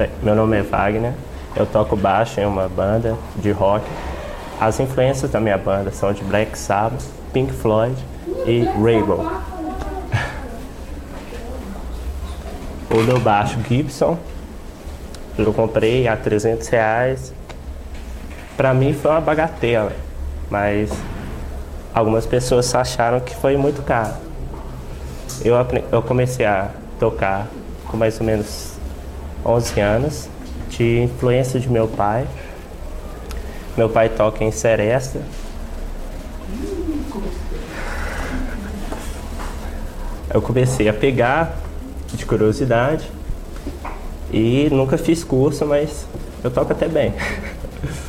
Bem, meu nome é Wagner, eu toco baixo em uma banda de rock. As influências da minha banda são de Black Sabbath, Pink Floyd e Rainbow. O meu baixo Gibson, eu comprei a 300 reais. Pra mim foi uma bagatela, mas algumas pessoas acharam que foi muito caro. Eu, eu comecei a tocar com mais ou menos 11 anos, de influência de meu pai. Meu pai toca em seresta. Eu comecei a pegar de curiosidade e nunca fiz curso, mas eu toco até bem.